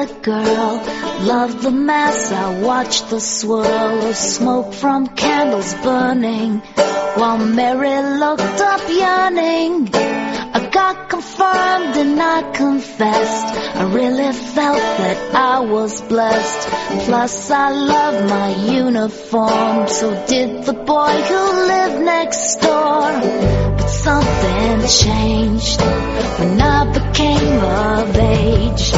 Catholic girl. Love the mass, I watch the swirl of smoke from candles burning. While Mary looked up yearning. I got confirmed and I confessed. I really felt that I was blessed. Plus I love my uniform. So did the boy who lived next door. But something changed when I became of age.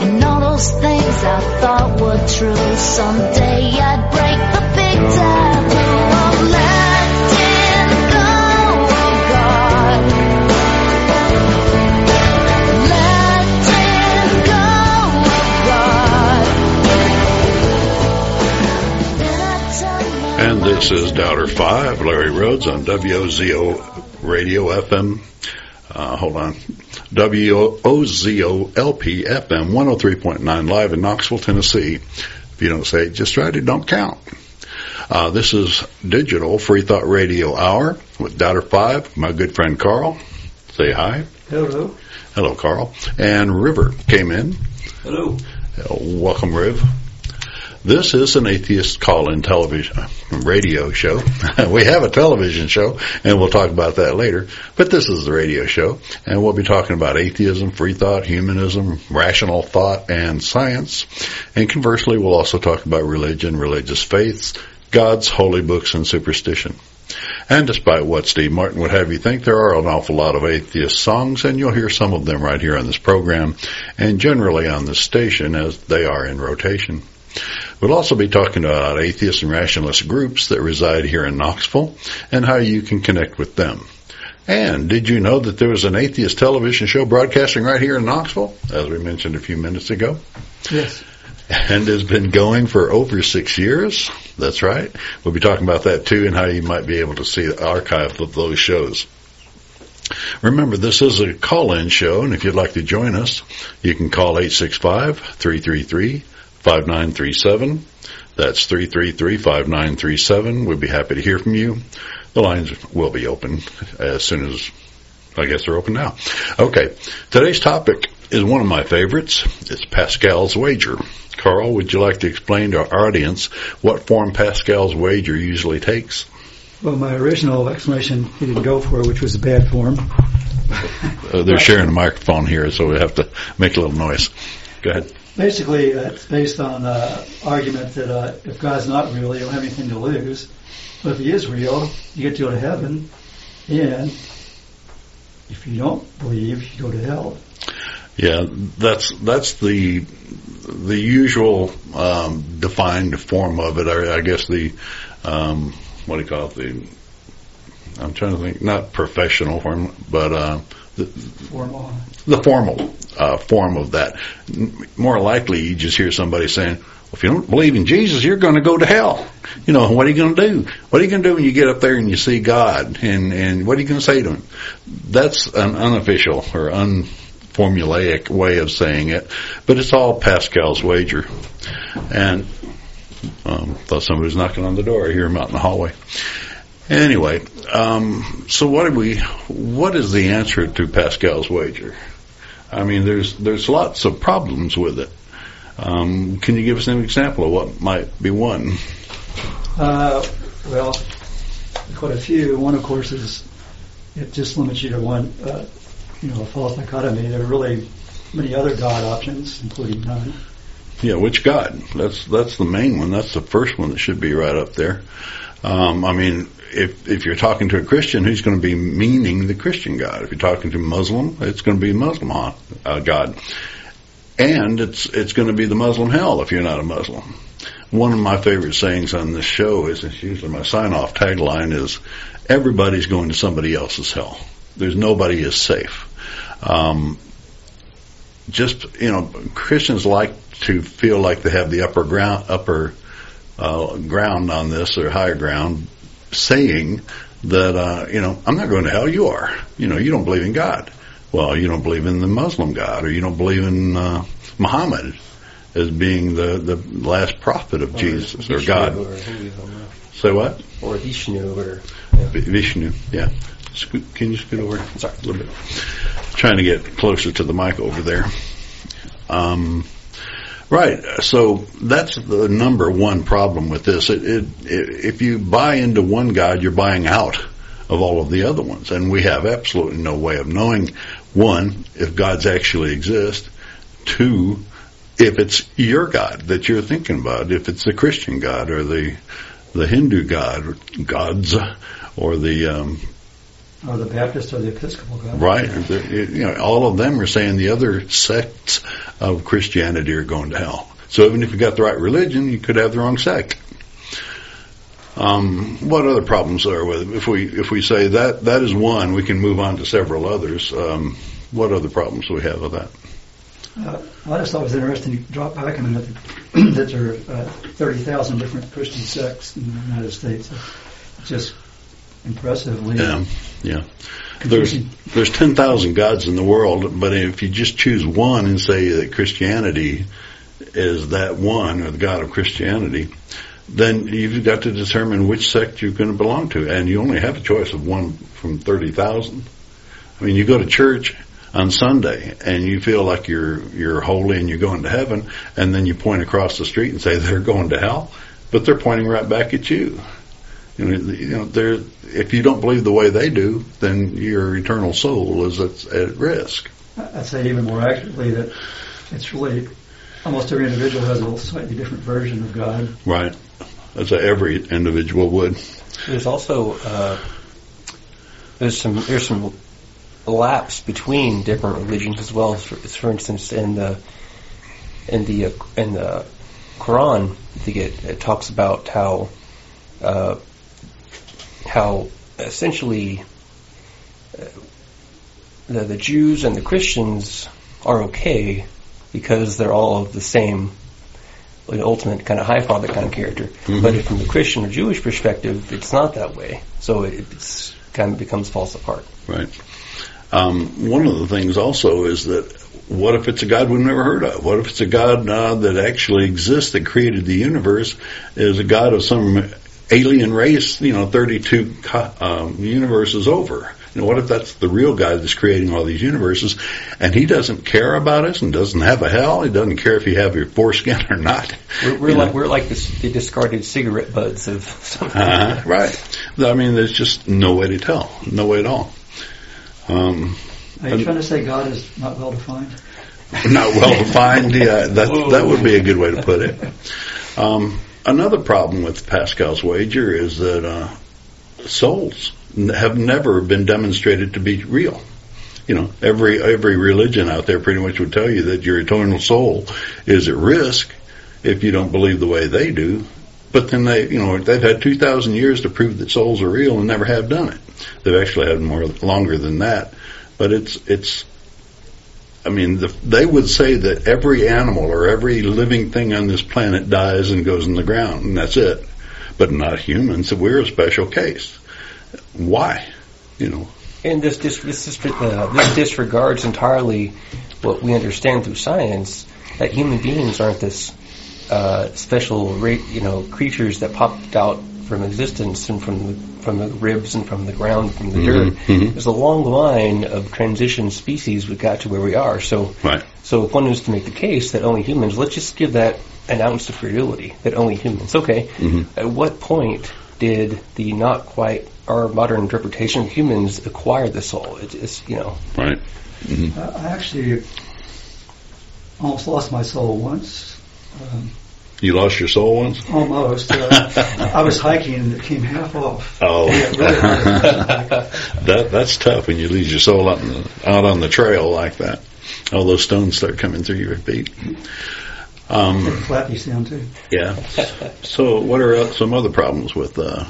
And all those things I thought were true. Someday I'd break the big taboo of letting go of God. Letting go of God. Then I turned my And this is Doubter 5, Larry Rhodes on WOZO Radio FM. Uh, hold on. WOZO LP FM 103.9 live in Knoxville, Tennessee. If you don't say it just right, it don't count. Uh, this is Digital Free Thought Radio Hour with Doubter 5, my good friend Carl. Say hi. Hello. Hello, Carl. And River came in. Hello. Uh, Welcome, Riv. This is an atheist call-in television radio show. we have a television show, and we'll talk about that later. But this is the radio show, and we'll be talking about atheism, free thought, humanism, rational thought, and science. And conversely, we'll also talk about religion, religious faiths, gods, holy books, and superstition. And despite what Steve Martin would have you think, there are an awful lot of atheist songs, and you'll hear some of them right here on this program, and generally on this station as they are in rotation. We'll also be talking about atheist and rationalist groups that reside here in Knoxville and how you can connect with them. And did you know that there was an atheist television show broadcasting right here in Knoxville, as we mentioned a few minutes ago? Yes. and has been going for over six years. That's right. We'll be talking about that too and how you might be able to see the archive of those shows. Remember, this is a call-in show, and if you'd like to join us, you can call 865-333-5937. That's 333-5937. We'd be happy to hear from you. The lines will be open as soon as, I guess they're open now. Okay. Today's topic is one of my favorites. It's Pascal's wager. Carl, would you like to explain to our audience what form Pascal's wager usually takes? Well, my original explanation he didn't go for, which was a bad form. Uh, they're sharing a microphone here, so we have to make a little noise. Go ahead. Basically, uh, it's based on the argument that uh, if God's not real, you don't have anything to lose. But if He is real, you get to go to heaven, and if you don't believe, you go to hell. Yeah, that's that's the the usual um, defined form of it. I, I guess the um, what do you call it? The I'm trying to think, not professional form, but uh, the, Formal. The formal uh, form of that. More likely, you just hear somebody saying, well, "If you don't believe in Jesus, you're going to go to hell." You know, what are you going to do? What are you going to do when you get up there and you see God? And and what are you going to say to him? That's an unofficial or unformulaic way of saying it, but it's all Pascal's wager. And um, thought somebody was knocking on the door. I hear him out in the hallway. Anyway, um, so what we? What is the answer to Pascal's wager? I mean, there's there's lots of problems with it. Um, can you give us an example of what might be one? Uh, well, quite a few. One, of course, is it just limits you to one, uh, you know, a false dichotomy. There are really many other God options, including none. Yeah, which God? That's that's the main one. That's the first one that should be right up there. Um, I mean, if if you're talking to a Christian, who's going to be meaning the Christian God? If you're talking to a Muslim, it's going to be Muslim uh, God, and it's it's going to be the Muslim hell if you're not a Muslim. One of my favorite sayings on this show is, it's usually my sign-off tagline is, "Everybody's going to somebody else's hell. There's nobody is safe." Um, just you know, Christians like to feel like they have the upper ground, upper uh, ground on this or higher ground, saying that uh, you know I'm not going to hell. You are. You know, you don't believe in God. Well, you don't believe in the Muslim God, or you don't believe in uh, Muhammad as being the the last prophet of Jesus or God. Or Say what? or Vishnu, or V- Vishnu. Yeah. Can you scoot over Sorry. a little bit? Trying to get closer to the mic over there. Um, Right. So that's the number one problem with this. It, it, it, if you buy into one God, you're buying out of all of the other ones. And we have absolutely no way of knowing, one, if gods actually exist, two, if it's your God that you're thinking about, if it's the Christian God or the, the Hindu God, or gods, or the, um, Or the Baptist or the Episcopal God. Right. You know, all of them are saying the other sects of Christianity are going to hell. So even if you got the right religion, you could have the wrong sect. Um, what other problems are with it? If we if we say that that is one, we can move on to several others. Um, what other problems do we have with that? Uh, I just thought it was interesting you drop back a minute that there are uh, 30,000 different Christian sects in the United States. It's just impressively Yeah, yeah. There's there's ten thousand gods in the world, but if you just choose one and say that Christianity is that one or the God of Christianity, then you've got to determine which sect you're going to belong to, and you only have a choice of one from thirty thousand. I mean, you go to church on Sunday and you feel like you're you're holy and you're going to heaven, and then you point across the street and say they're going to hell, but they're pointing right back at you. You know, you they're, if you don't believe the way they do, then your eternal soul is at, at risk. I'd say even more accurately that it's really almost every individual has a slightly different version of God. Right. As every individual would. There's also uh, there's some there's some lapse between different religions as well. For, for instance, in the in the uh, in the Quran, I think it, it talks about how uh, how essentially uh, the the Jews and the Christians are okay because they're all of the same like ultimate kind of high father kind of character. Mhm. But from the Christian or Jewish perspective, it's not that way. So it it's kind of becomes false apart. Right. Um, one of the things also is that what if it's a God we've never heard of? What if it's a God uh, that actually exists that created the universe is a God of some alien race, you know, 32 um, universes over? You know, what if that's the real guy that's creating all these universes and he doesn't care about us and doesn't have a hell? He doesn't care if you have your foreskin or not. We're, we're like know? we're like this, the discarded cigarette butts of something. Uh-huh, right. I mean, there's just no way to tell. No way at all. Um, Are you trying to say God is not well defined? not well defined. Yeah, that that would be a good way to put it. Um, another problem with Pascal's wager is that uh, souls have never been demonstrated to be real. You know, every every religion out there pretty much would tell you that your eternal soul is at risk if you don't believe the way they do. But then they, you know, they've had two thousand years to prove that souls are real and never have done it. They've actually had more longer than that. But it's it's I mean, the, they would say that every animal or every living thing on this planet dies and goes in the ground, and that's it. But not humans. We're a special case. Why? You know. And this this this, uh, this disregards entirely what we understand through science that human beings aren't this uh, special you know creatures that popped out from existence and from the from the ribs and from the ground from the dirt. mhm. There's a long line of transition species we got to where we are. So Right. so if one was to make the case that only humans, let's just give that an ounce of credulity that only humans. Okay, Mhm. at what point did the not quite our modern interpretation of humans acquire the soul? It's, it's you know Right. I I actually almost lost my soul once. Um, You lost your soul once. almost. Uh, I was hiking and it came half off. Oh, Yeah, really. that that's tough when you lose your soul out, in the, out on the trail like that. All those stones start coming through your feet. Um, Flappy sound too. yeah. So, what are some other problems with uh,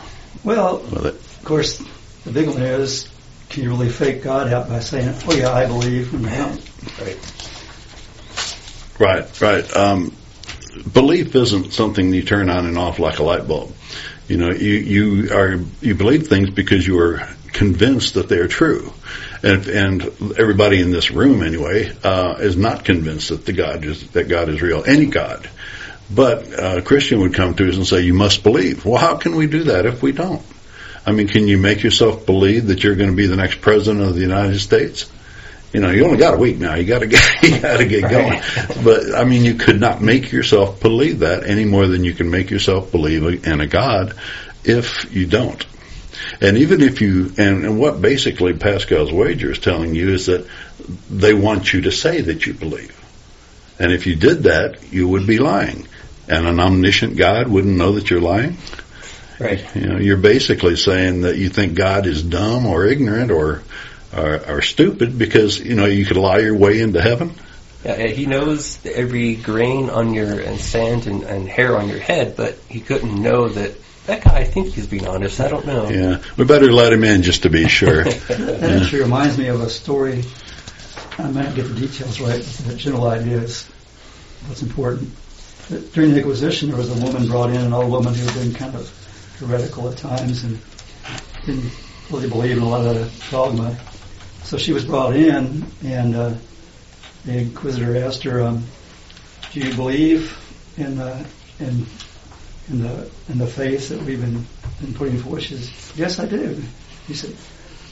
Well, with it? of course, the big one is, can you really fake God out by saying, "Oh yeah, I believe," you don't? right. Right, right. Um, belief isn't something you turn on and off like a light bulb. You know, you you are you believe things because you are convinced that they are true, and and everybody in this room anyway uh, is not convinced that the God is that God is real. Any God, but uh, a Christian would come to us and say, "You must believe." Well, how can we do that if we don't? I mean, can you make yourself believe that you're going to be the next president of the United States? You know, you only got a week now. You got to get you got to get going. But I mean, you could not make yourself believe that any more than you can make yourself believe in a God if you don't. And even if you, and, and what basically Pascal's wager is telling you is that they want you to say that you believe. And if you did that, you would be lying. And an omniscient God wouldn't know that you're lying. Right. You know, you're basically saying that you think God is dumb or ignorant or, or, or stupid because, you know, you could lie your way into heaven. Yeah, he knows every grain on your and sand and, and hair on your head, but he couldn't know that that guy. I think he's being honest. I don't know. Yeah, we better let him in just to be sure. That actually reminds me of a story. I might not get the details right, but the general idea is what's important. That During the Inquisition, there was a woman brought in, an old woman who had been kind of heretical at times and didn't really believe in a lot of the dogma. So she was brought in, and uh, the Inquisitor asked her, um, "Do you believe in the in in the in the faith that we've been been putting forth?" She says, "Yes, I do." He said,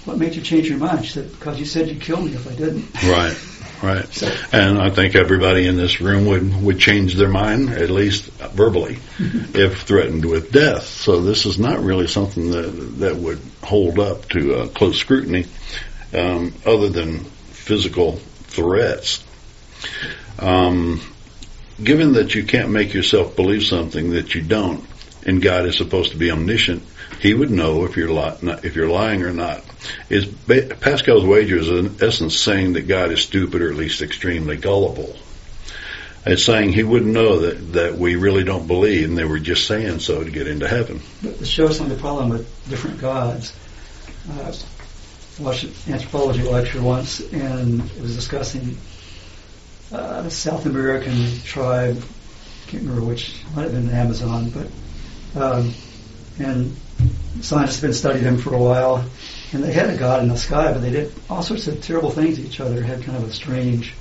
"What made you change your mind?" She said, "Because you said you'd kill me if I didn't." Right, right. And I think everybody in this room would, would change their mind, at least verbally, if threatened with death. So this is not really something that, that would hold up to uh, close scrutiny, um, other than physical threats. Um, given that you can't make yourself believe something that you don't, and God is supposed to be omniscient, He would know if you're li- not, if you're lying or not. Is ba- Pascal's wager is in essence saying that God is stupid or at least extremely gullible. It's saying He wouldn't know that that we really don't believe, and they were just saying so to get into heaven. But to show some the problem with different gods, uh, watched an anthropology lecture once, and it was discussing uh, a South American tribe. Can't remember which. Might have been the Amazon, but um, and scientists have been studying them for a while, and they had a god in the sky, but they did all sorts of terrible things to each other. Had kind of a strange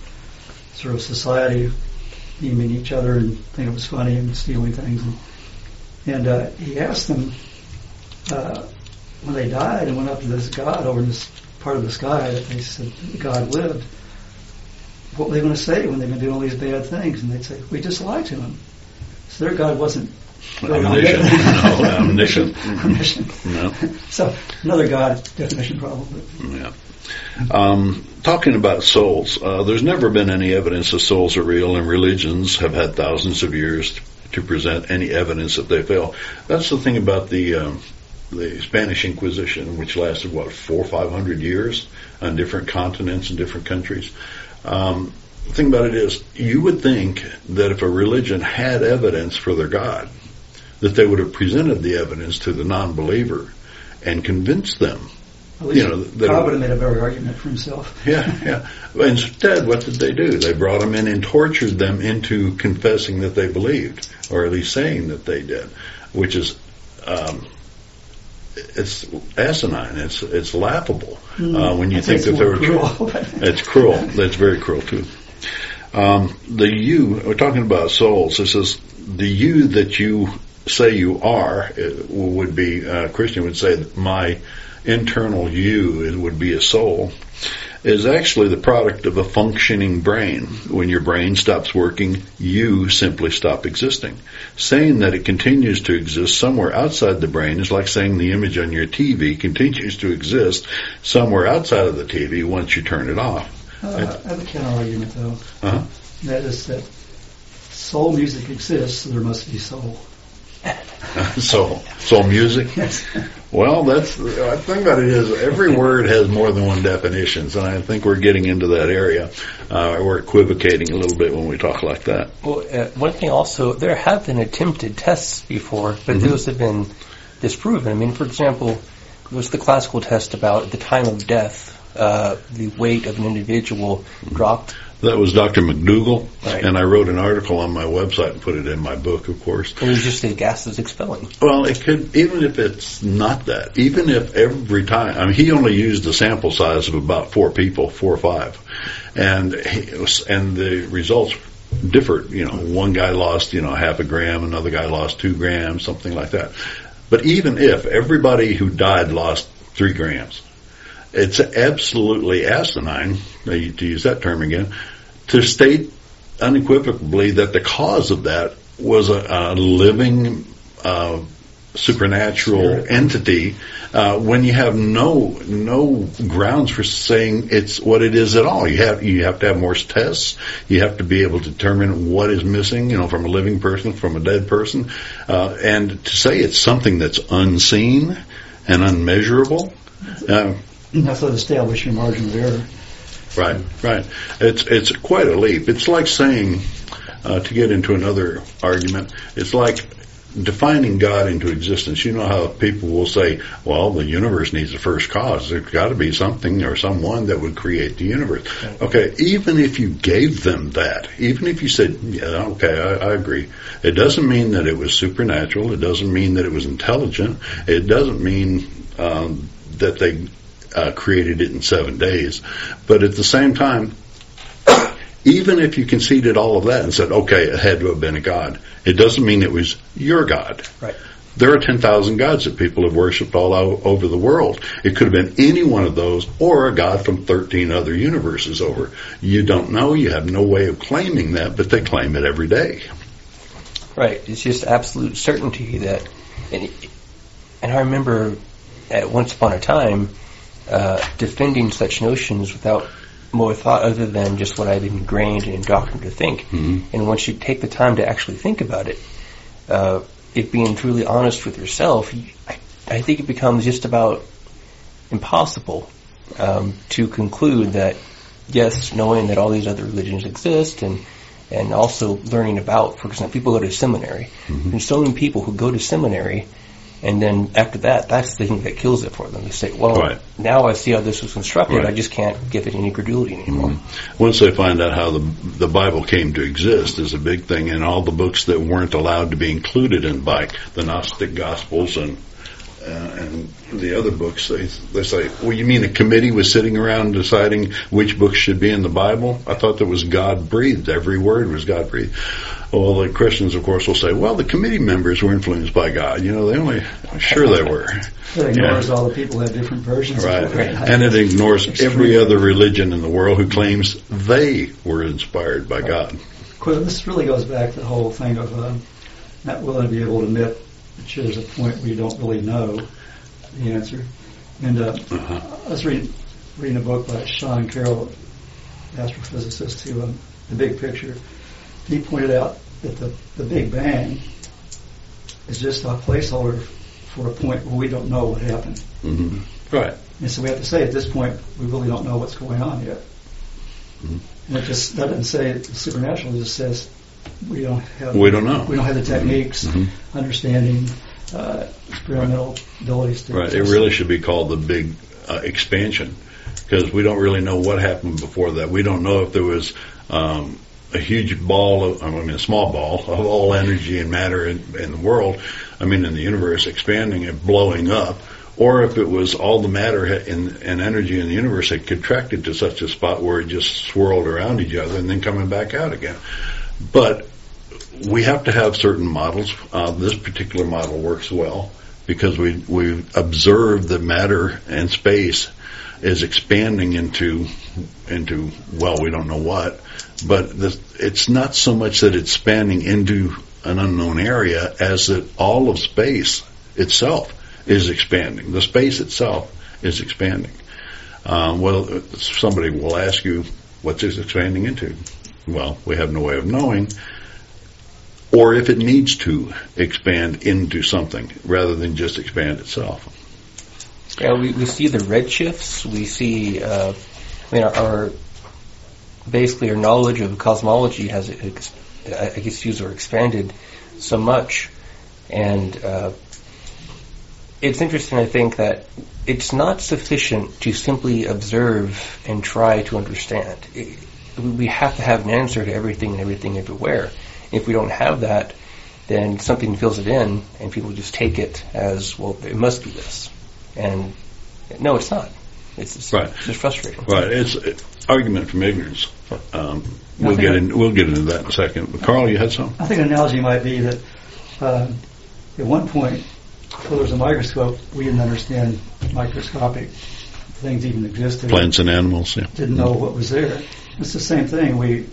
sort of society, deeming each other and thinking it was funny and stealing things. And, and uh, he asked them uh, when they died and went up to this god over in this part of the sky that they said God lived. What were they going to say when they've been doing all these bad things? And they'd say, "We just lied to him." So their God wasn't Omniscient. no, omniscient. Omniscient. No. So another God definition problem. Yeah. Um, talking about souls, uh, there's never been any evidence that souls are real, and religions have had thousands of years to present any evidence that they fail. That's the thing about the um, the Spanish Inquisition, which lasted what four or five hundred years on different continents and different countries. Um, the thing about it is, you would think that if a religion had evidence for their God, that they would have presented the evidence to the non-believer and convinced them at least You know, that- God would have made a better argument for himself. yeah, yeah. But Instead, what did they do? They brought them in and tortured them into confessing that they believed, or at least saying that they did, which is, um, it's asinine. It's it's laughable uh, when you think that they more were. cruel, It's cruel. That's very cruel too. Um, the you, we're talking about souls. It says the you that you say you are it would be uh, Christian would say my internal you is, would be a soul is actually the product of a functioning brain. When your brain stops working, you simply stop existing. Saying that it continues to exist somewhere outside the brain is like saying the image on your TV continues to exist somewhere outside of the TV once you turn it off. Uh, I have a counter argument though. Uh-huh. That is that soul music exists, so there must be soul. So, soul music. Yes. Well, that's the thing about it is every word has more than one definition, and I think we're getting into that area. Uh, we're equivocating a little bit when we talk like that. Well, uh, one thing also, there have been attempted tests before, but those have been disproven. I mean, for example, was the classical test about at the time of death, uh, the weight of an individual dropped. That was Dr. MacDougall, Right. and I wrote an article on my website and put it in my book, of course. It was just the gases expelling. Well, it could, even if it's not that, even if every time, I mean, he only used a sample size of about four people, four or five, and he, and the results differed. You know, one guy lost, you know, half a gram, another guy lost two grams, something like that. But even if everybody who died lost three grams, it's absolutely asinine, to use that term again, to state unequivocally that the cause of that was a, a living uh, supernatural Spirit. entity uh, when you have no no grounds for saying it's what it is at all. You have you have to have more tests. You have to be able to determine what is missing, you know, from a living person, from a dead person, uh, and to say it's something that's unseen and unmeasurable. Uh, That's establish your margin of error. Right, right. It's it's quite a leap. It's like saying, uh, to get into another argument, it's like defining God into existence. You know how people will say, "Well, the universe needs a first cause. There's got to be something or someone that would create the universe." Okay, even if you gave them that, even if you said, "Yeah, okay, I, I agree," it doesn't mean that it was supernatural. It doesn't mean that it was intelligent. It doesn't mean um, that they uh, created it in seven days. But at the same time, even if you conceded all of that and said, okay, it had to have been a God, it doesn't mean it was your God. Right. There are 10,000 gods that people have worshipped all over the world. It could have been any one of those or a God from 13 other universes over. You don't know. You have no way of claiming that, but they claim it every day. Right. It's just absolute certainty that, and, and I remember at once upon a time uh, defending such notions without more thought other than just what I've been ingrained and indoctrinated to think. And once you take the time to actually think about it, uh, it being truly honest with yourself, I, I think it becomes just about impossible um, to conclude that yes, knowing that all these other religions exist and and also learning about, for example, people go to seminary. There's so many people who go to seminary, and then after that, that's the thing that kills it for them. They say, "Well, Right. now I see how this was constructed. Right. I just can't give it any credulity anymore." Mm-hmm. Once they find out how the the Bible came to exist is a big thing, and all the books that weren't allowed to be included in by the Gnostic Gospels and uh, and the other books, they they say, "Well, you mean a committee was sitting around deciding which books should be in the Bible? I thought that was God breathed. Every word was God breathed." Well, the Christians, of course, will say, "Well, the committee members were influenced by God. You know, they only sure they were." It ignores all the people have different versions. Right. And it ignores Extreme. every other religion in the world who claims they were inspired by God. Well, this really goes back to the whole thing of um, not willing to be able to admit that is a point where you don't really know the answer. And uh, Uh-huh. I was reading, reading a book by Sean Carroll, astrophysicist, who um, the big picture. He pointed out that the, the Big Bang is just a placeholder for a point where we don't know what happened. hmm Right. And so we have to say at this point we really don't know what's going on yet. Mhm. And it just that doesn't say it's supernatural. It just says we don't have We don't know. we don't have the techniques, Mhm. understanding, uh, experimental abilities. To Right. It really should be called the big uh, expansion because we don't really know what happened before that. We don't know if there was um, a huge ball of, I mean, a small ball of all energy and matter in, in the world. I mean, in the universe expanding and blowing up. Or if it was all the matter and energy in the universe had contracted to such a spot where it just swirled around each other and then coming back out again. But we have to have certain models. Uh, this particular model works well because we we observe that matter and space is expanding into into well we don't know what, but it's not so much that it's expanding into an unknown area as that all of space itself is expanding. The space itself is expanding. Um, well, somebody will ask you, what's this expanding into? Well, we have no way of knowing or if it needs to expand into something rather than just expand itself. Yeah, we, we see the redshifts. We see, uh, I mean, our, our basically our knowledge of cosmology has, ex- I guess, used or expanded so much, and uh, it's interesting. I think that it's not sufficient to simply observe and try to understand. We have to have an answer to everything and everything everywhere. If we don't have that, then something fills it in, and people just take it as well. It must be this, and no, it's not. It's, it's Right. just frustrating. Right. It's uh, argument from ignorance. Um, we'll get in, we'll get into that in a second. But Carl, you had some. I think an analogy might be that um, at one point, before there was a microscope, we didn't understand microscopic things even existed. Plants and animals. Yeah. Didn't know what was there. It's the same thing. We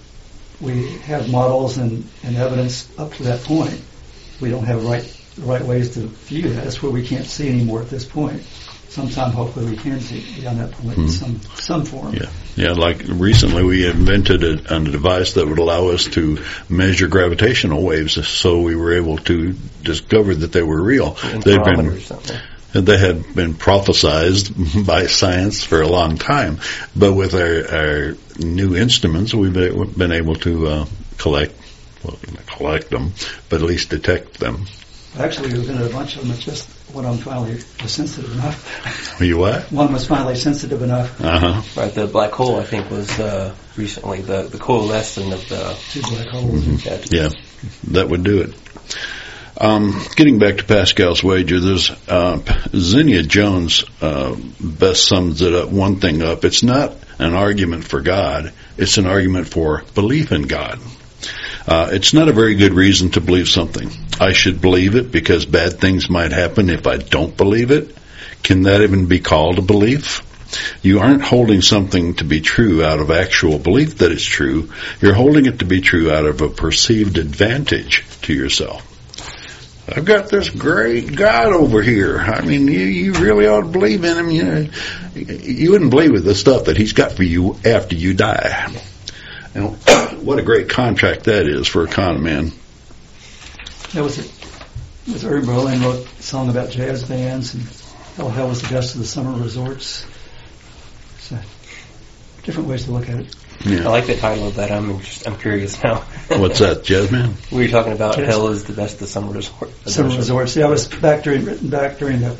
we have models and, and evidence up to that point. We don't have right the right ways to view that. That's where we can't see anymore at this point. Sometime, hopefully, we can see beyond that point in mm-hmm. some some form. Yeah, yeah. Like recently, we invented a, a device that would allow us to measure gravitational waves, so we were able to discover that they were real. They've been or something. They had been prophesized by science for a long time, but with our, our new instruments, we've been able to uh, collect well, collect them, but at least detect them. Actually, we've been at a bunch of them. It's just one of them finally was sensitive enough. You what? One was finally sensitive enough Uh huh. Right, the black hole I think was uh, recently the the coalescing of the to black holes. yeah, Yeah, that would do it. Um, getting back to Pascal's wager, there's uh, Zinnia Jones uh, best sums it up. One thing up. It's not an argument for God. It's an argument for belief in God. Uh, it's not a very good reason to believe something. I should believe it because bad things might happen if I don't believe it. Can that even be called a belief? You aren't holding something to be true out of actual belief that it's true. You're holding it to be true out of a perceived advantage to yourself. I've got this great God over here. I mean, you, you really ought to believe in him. You, know, you wouldn't believe the stuff that he's got for you after you die. And what a great contract that is for a con man. That was it. It was Irving Berlin wrote a song about jazz bands and how hell was the best of the summer resorts. So, different ways to look at it. I like the title of that. I'm interest, I'm curious now. What's that, Jazzman? We were talking about Yes. hell is the best of the summer resort. Summer resorts. Yeah, it was back during written back during the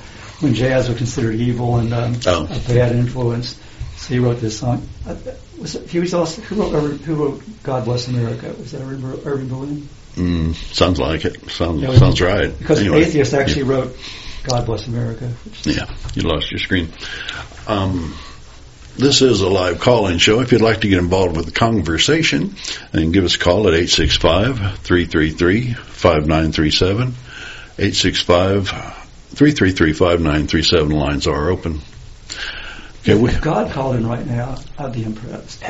when jazz was considered evil and um, Oh. a bad influence. So he wrote this song. Uh, was it, he was also who wrote who wrote God Bless America? Was that Irving Irving Berlin? Mm, sounds like it. Sounds Yeah, we- sounds right. Because Anyway, atheist actually wrote God Bless America. Which, Yeah, you lost your screen. Um, this is a live call-in show. If you'd like to get involved with the conversation, then give us a call at 865-333-5937. 865-333-5937. Lines are open. Okay, we, if God called in right now, I'd be impressed.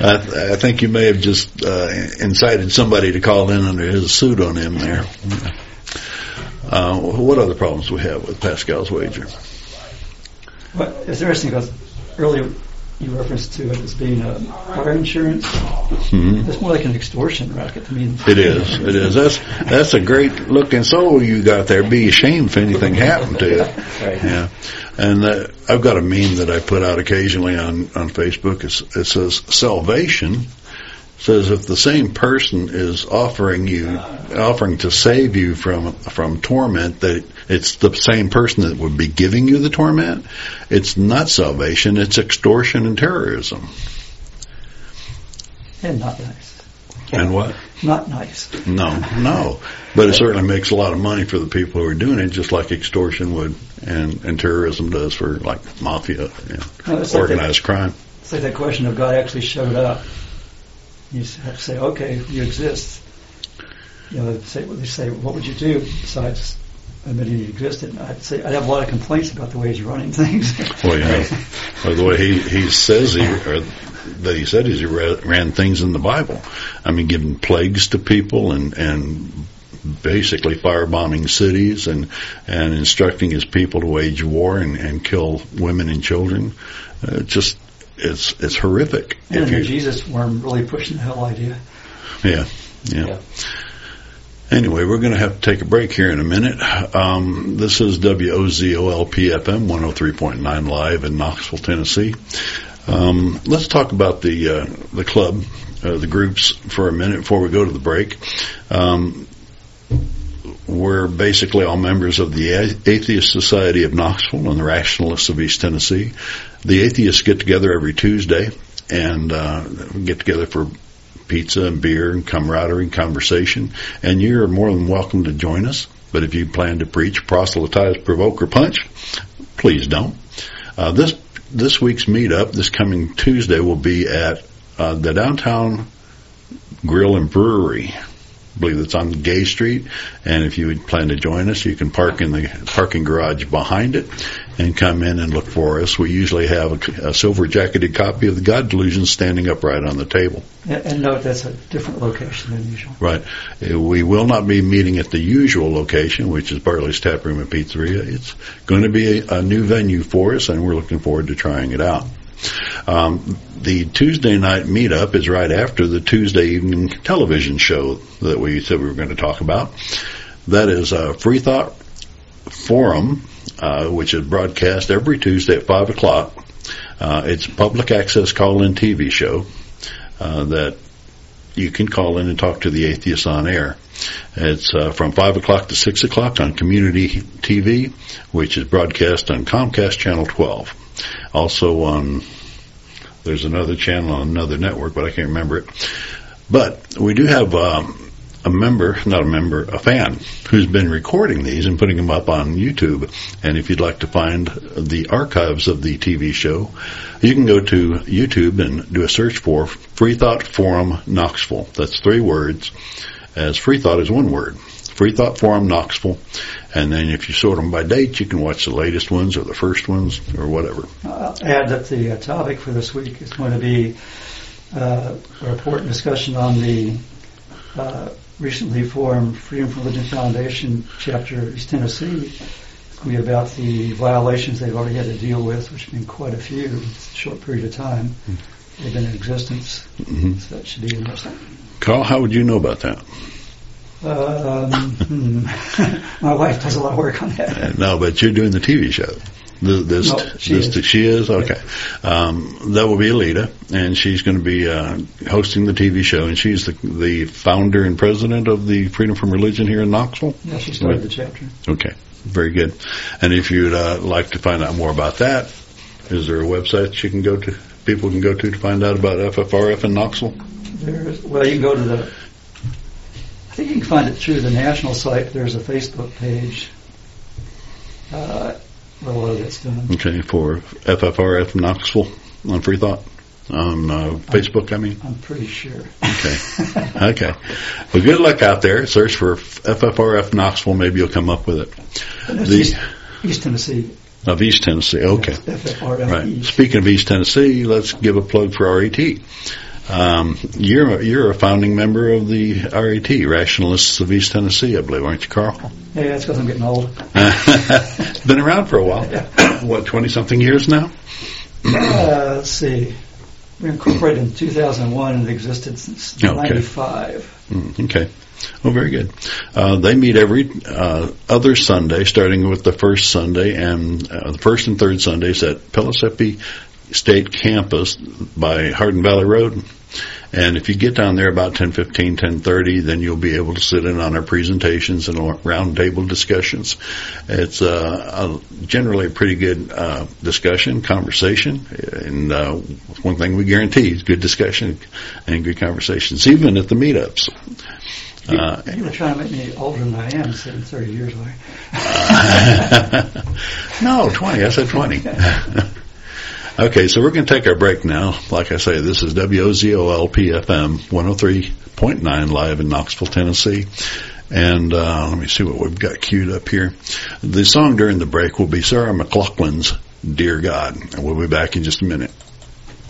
I, I think you may have just uh, incited somebody to call in under his pseudonym there. Uh, what other problems do we have with Pascal's wager? But it's interesting because earlier you referenced to it as being a car insurance. hmm It's more like an extortion racket to me. It is. It is. That's that's a great looking soul you got there. Be ashamed if anything happened to it. Right. Yeah. And uh, I've got a meme that I put out occasionally on on Facebook. It's, it says salvation says if the same person is offering you offering to save you from from torment that it's the same person that would be giving you the torment it's not salvation it's extortion and terrorism And not nice. and what Not nice. No, no. But it certainly makes a lot of money for the people who are doing it, just like extortion would and, and terrorism does for like mafia, know, No, it's like organized crime. It's like that question of God actually showed up. You have to say, okay, you exist. You know, say, they say, what would you do besides admitting you existed? And I'd say, I'd have a lot of complaints about the way he's running things. Well, you know, or the way he, he says he, or that he said is he ran things in the Bible. I mean, giving plagues to people and, and basically firebombing cities and, and instructing his people to wage war and, and kill women and children. Uh, just, it's, it's horrific. and If the you- Jesus worm really pushing the hell idea. Yeah, yeah. Yeah. Anyway, we're going to have to take a break here in a minute. Um, this is WOZOLP FM 103.9 live in Knoxville, Tennessee. Um, let's talk about the uh, the club, uh, the groups for a minute before we go to the break. Um, we're basically all members of the Atheist Society of Knoxville and the Rationalists of East Tennessee. The atheists get together every Tuesday and uh, get together for pizza and beer and camaraderie and conversation. And you're more than welcome to join us. But if you plan to preach, proselytize, provoke, or punch, please don't. Uh, this this week's meetup, this coming Tuesday, will be at uh, the downtown Grill and Brewery. I believe it's on Gay Street. And if you would plan to join us, you can park in the parking garage behind it and come in and look for us. We usually have a, a silver jacketed copy of the God Delusion standing upright on the table. And, and note that's a different location than usual. Right. Uh, We will not be meeting at the usual location, which is Barley's Tap Room and Pizzeria. It's going to be a, a new venue for us, and we're looking forward to trying it out. Um, the Tuesday night meetup is right after the Tuesday evening television show that we said we were going to talk about. That is a Free Thought Forum, uh, which is broadcast every Tuesday at 5 o'clock. Uh, it's a public access call-in TV show uh, that you can call in and talk to the atheists on air. It's uh, from 5 o'clock to 6 o'clock on Community TV, which is broadcast on Comcast Channel 12. Also on, there's another channel on another network, but I can't remember it. But we do have um, a member, not a member, a fan who's been recording these and putting them up on YouTube. And if you'd like to find the archives of the TV show, you can go to YouTube and do a search for Free Thought Forum Knoxville. That's three words, as Free Thought is one word. Free Thought Forum Knoxville. And then if you sort them by date, you can watch the latest ones or the first ones or whatever. I'll add that the uh, topic for this week is going to be uh, a report and discussion on the uh, recently formed Freedom from Religion Foundation chapter East Tennessee. It's going to be about the violations they've already had to deal with, which have been quite a few in a short period of time. They've been in existence, Mhm. so that should be interesting. Carl, how would you know about that? Um, hmm. My wife does a lot of work on that. Uh, No, but you're doing the TV show. The, this, No, she this, is. she is okay. Um, that will be Alita, and she's going to be uh, hosting the TV show, and she's the the founder and president of the Freedom from Religion here in Knoxville. Yeah, she started the chapter. Okay, very good. And if you'd uh, like to find out more about that, is there a website you can go to? People can go to to find out about FFRF in Knoxville. There's, well, you can go to the, I think you can find it through the national site. There's a Facebook page uh, where a lot of that's done. Okay, for FFRF Knoxville on Free Thought on uh, Facebook. I mean. I'm pretty sure. Okay. Okay. Well, good luck out there. Search for FFRF Knoxville. Maybe you'll come up with it. The- East, East Tennessee. Of East Tennessee. Okay. FFRF Right. East. Speaking of East Tennessee, let's give a plug for RET. Um, you're a, you're a founding member of the RET, Rationalists of East Tennessee, I believe, aren't you, Carl? Yeah, it's because I'm getting old. been around for a while. What, twenty something years now? Uh, let's see. We incorporated in 2001 and existed since Okay. 95. Mm, Okay. Oh, very good. Uh, they meet every uh, other Sunday, starting with the first Sunday and uh, the first and third Sundays at Pellissippi State Campus by Hardin Valley Road. And if you get down there about 10:15, 10:30, then you'll be able to sit in on our presentations and roundtable discussions. It's uh, a, generally a pretty good uh, discussion, conversation, and uh, one thing we guarantee is good discussion and good conversations, even at the meetups. Uh, You were trying to make me older than I am, saying 30 years away. no, 20. I said 20. okay, so we're going to take our break now. Like I say, this is WOZOLPFM 103.9 live in Knoxville, Tennessee. And uh, let me see what we've got queued up here. The song during the break will be Sarah McLachlan's Dear God. And we'll be back in just a minute.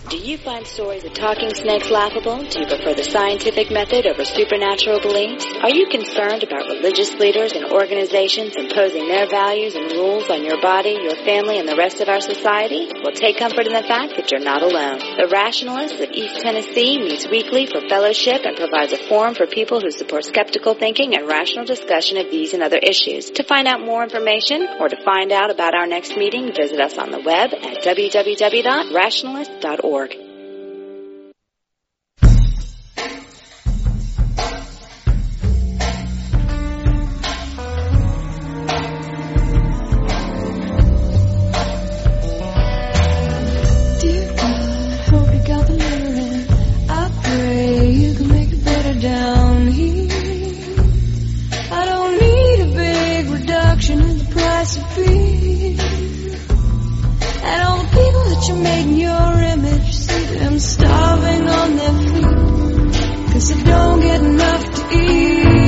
Do you find stories of talking snakes laughable? Do you prefer the scientific method over supernatural beliefs? Are you concerned about religious leaders and organizations imposing their values and rules on your body, your family, and the rest of our society? Well, take comfort in the fact that you're not alone. The Rationalists of East Tennessee meets weekly for fellowship and provides a forum for people who support skeptical thinking and rational discussion of these and other issues. To find out more information or to find out about our next meeting, visit us on the web at www.rationalist.org. Hope you got the letter in. I pray you can make it better down here. I don't need a big reduction in the price of beer. And all the people that you made your image, them starving on their feet. Cause they don't get enough to eat.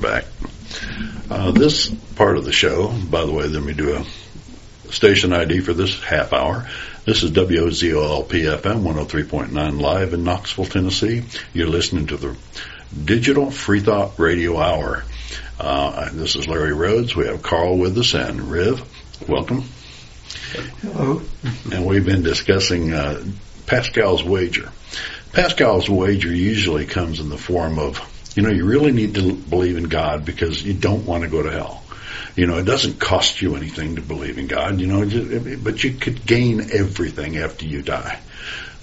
Back. Uh, this part of the show, by the way, let me do a station ID for this half hour. This is WOZO LP FM 103.9 live in Knoxville, Tennessee. You're listening to the Digital Free Thought Radio Hour. Uh, this is Larry Rhodes. We have Carl with us and Riv. Welcome. Hello. And we've been discussing uh, Pascal's wager. Pascal's wager usually comes in the form of, you know, you really need to believe in God because you don't want to go to hell. You know, it doesn't cost you anything to believe in God, you know, but you could gain everything after you die.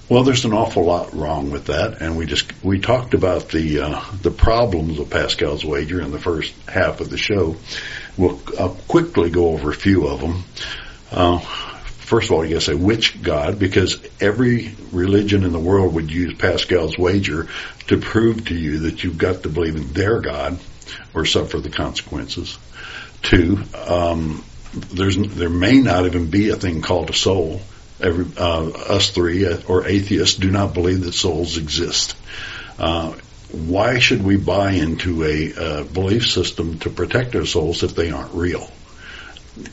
Well, there's an awful lot wrong with that, and we just we talked about the uh, the problems of Pascal's wager in the first half of the show. We'll uh, quickly go over a few of them. Uh, first of all, you got to say which God, because every religion in the world would use Pascal's wager to prove to you that you've got to believe in their God or suffer the consequences. Two, um, there's there may not even be a thing called a soul. Every uh, us three uh, or atheists do not believe that souls exist. Uh, why should we buy into a uh, belief system to protect our souls if they aren't real?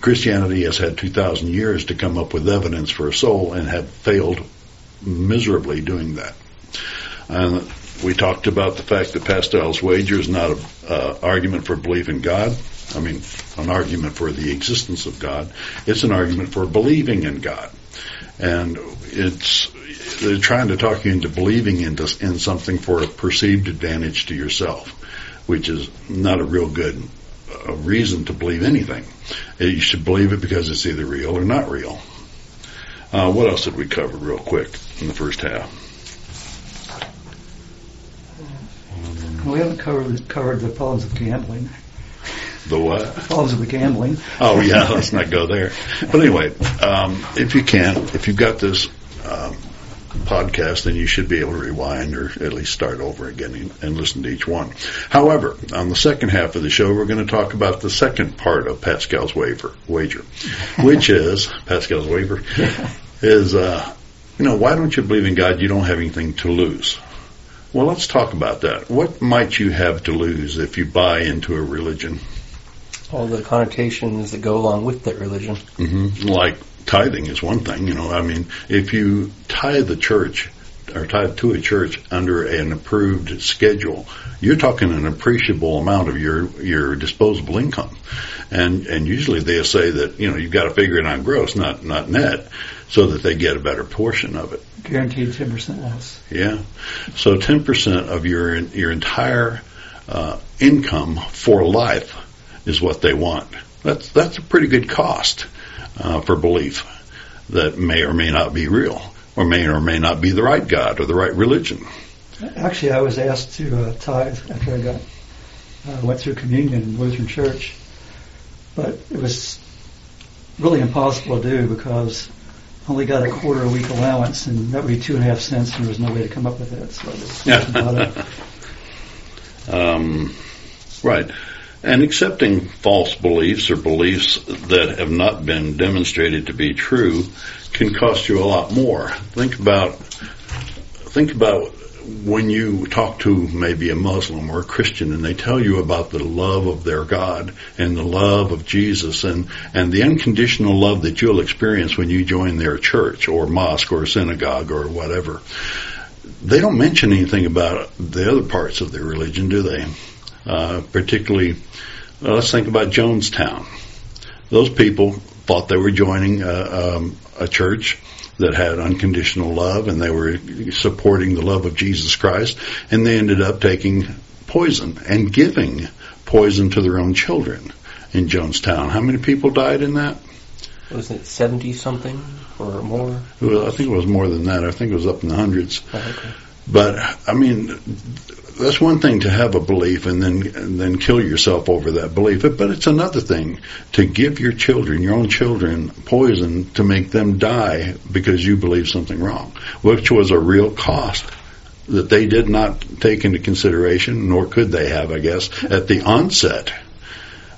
Christianity has had 2,000 years to come up with evidence for a soul and have failed miserably doing that. And we talked about the fact that Pascal's wager is not an uh, argument for belief in God. I mean, an argument for the existence of God. It's an argument for believing in God. And it's, they're trying to talk you into believing into, in something for a perceived advantage to yourself, which is not a real good uh, reason to believe anything. You should believe it because it's either real or not real. Uh, what else did we cover real quick in the first half? We haven't covered covered the problems of gambling. The what? Problems with gambling. Oh yeah, let's not go there. But anyway, um, if you can, if you've got this um, podcast, then you should be able to rewind or at least start over again and, and listen to each one. However, on the second half of the show, we're going to talk about the second part of Pascal's wager, wager, which is Pascal's waiver is uh, you know why don't you believe in God? You don't have anything to lose. Well, let's talk about that. What might you have to lose if you buy into a religion? All the connotations that go along with that religion. Mm-hmm. Like tithing is one thing, you know. I mean, if you tithe the church or tithe to a church under an approved schedule, you're talking an appreciable amount of your your disposable income, and and usually they say that you know you've got to figure it on gross, not not net, so that they get a better portion of it. Guaranteed 10% less. Yeah, so ten percent of your your entire uh, income for life is what they want. That's that's a pretty good cost uh, for belief that may or may not be real, or may or may not be the right God or the right religion. Actually, I was asked to uh, tithe after I got uh, went through communion in Lutheran Church, but it was really impossible to do because I only got a quarter a week allowance, and that would be two and a half cents, and there was no way to come up with that. So I just wasn't. Um, right. And accepting false beliefs or beliefs that have not been demonstrated to be true can cost you a lot more. Think about think about when you talk to maybe a Muslim or a Christian and they tell you about the love of their God and the love of Jesus and, and the unconditional love that you'll experience when you join their church or mosque or synagogue or whatever. They don't mention anything about the other parts of their religion, do they? Uh, particularly, well, let's think about Jonestown. Those people thought they were joining a, um, a church that had unconditional love and they were supporting the love of Jesus Christ and they ended up taking poison and giving poison to their own children in Jonestown. How many people died in that? Wasn't it 70 something or more? I think it was more than that. I think it was up in the hundreds. Oh, okay. But I mean, that's one thing to have a belief and then and then kill yourself over that belief. But it's another thing to give your children, your own children, poison to make them die because you believe something wrong, which was a real cost that they did not take into consideration, nor could they have, I guess, at the onset.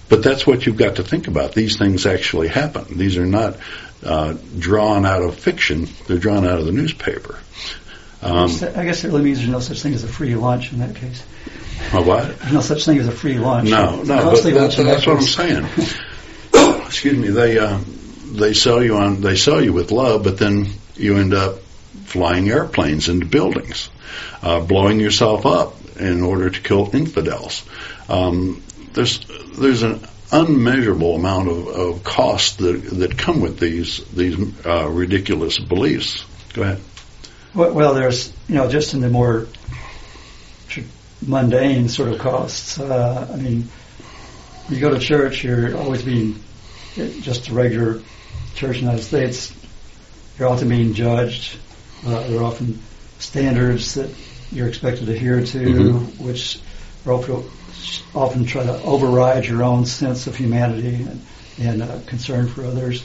But that's what you've got to think about. These things actually happen. These are not uh, drawn out of fiction; they're drawn out of the newspaper. Um, I guess it really means there's no such thing as a free lunch in that case. a what? There's no such thing as a free lunch. No, no, but that's, that's what I'm saying. Excuse me. They uh, they sell you on they sell you with love, but then you end up flying airplanes into buildings, uh, blowing yourself up in order to kill infidels. Um, there's there's an unmeasurable amount of, of costs that that come with these these uh, ridiculous beliefs. Go ahead. Well, there's, you know, just in the more mundane sort of costs. Uh, I mean, you go to church, you're always being, just a regular church in the United States, you're often being judged. Uh, there are often standards that you're expected to adhere to, Mhm. which are often, often try to override your own sense of humanity and, and uh, concern for others.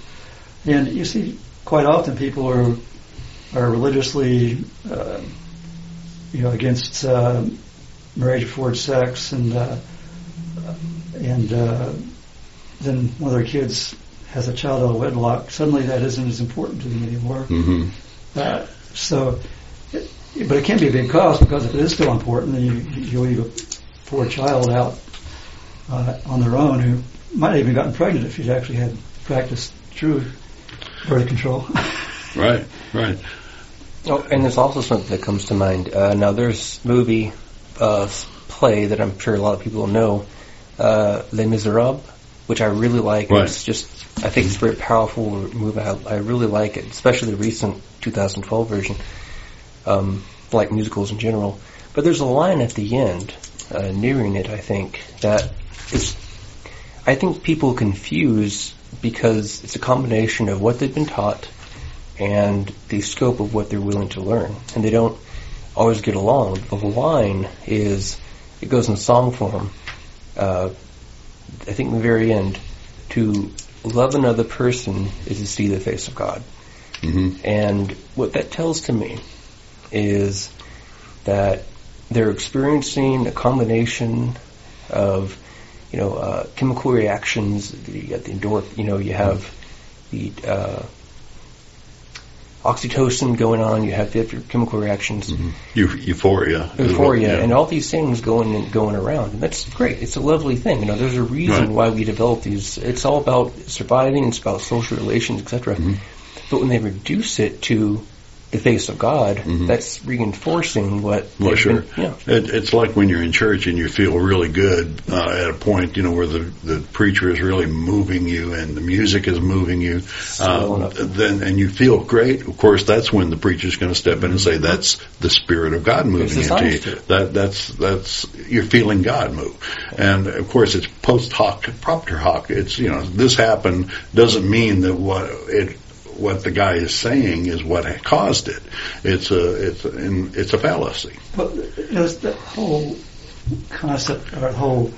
And you see quite often people are are religiously, uh, you know, against uh, marriage before sex, and uh, and uh, then one of their kids has a child out of wedlock. Suddenly, that isn't as important to them anymore. hmm Uh, so, it, but it can be a big cost because if it is still important, then you you leave a poor child out uh, on their own who might have even gotten pregnant if she'd actually had practiced true birth control. Right. Right. Oh, and there's also something that comes to mind. Uh, now, there's movie, uh, play that I'm sure a lot of people know, uh, Les Miserables, which I really like. Right. It's just, I think it's a very powerful movie. I, I really like it, especially the recent 2012 version. Um, like musicals in general. But there's a line at the end, uh, nearing it, I think, that is, I think people confuse because it's a combination of what they've been taught and the scope of what they're willing to learn. And they don't always get along. The line is, it goes in song form, uh, I think in the very end, to love another person is to see the face of God. hmm And what that tells to me is that they're experiencing a combination of, you know, uh, chemical reactions. You got the endorphin, you know, you have the uh, oxytocin going on. You have chemical reactions, Eu- euphoria. is what- euphoria, yeah. and all these things going going around. And that's great. It's a lovely thing. You know, there's a reason Right. why we develop these. It's all about surviving. It's about social relations, etc. Mm-hmm. But when they reduce it to the face of God, Mhm. that's reinforcing what. Well, sure. been- yeah. It, it's like when you're in church and you feel really good uh, at a point, you know, where the, the preacher is really moving you and the music is moving you. Um, then and you feel great. Of course, that's when the preacher's going to step in and say, "That's the Spirit of God moving into you." That that's that's you're feeling God move. And of course, it's post hoc, propter hoc. It's you know, this happened doesn't mean that what it what the guy is saying is what caused it. It's a it's a, it's a fallacy. But it's that whole concept or whole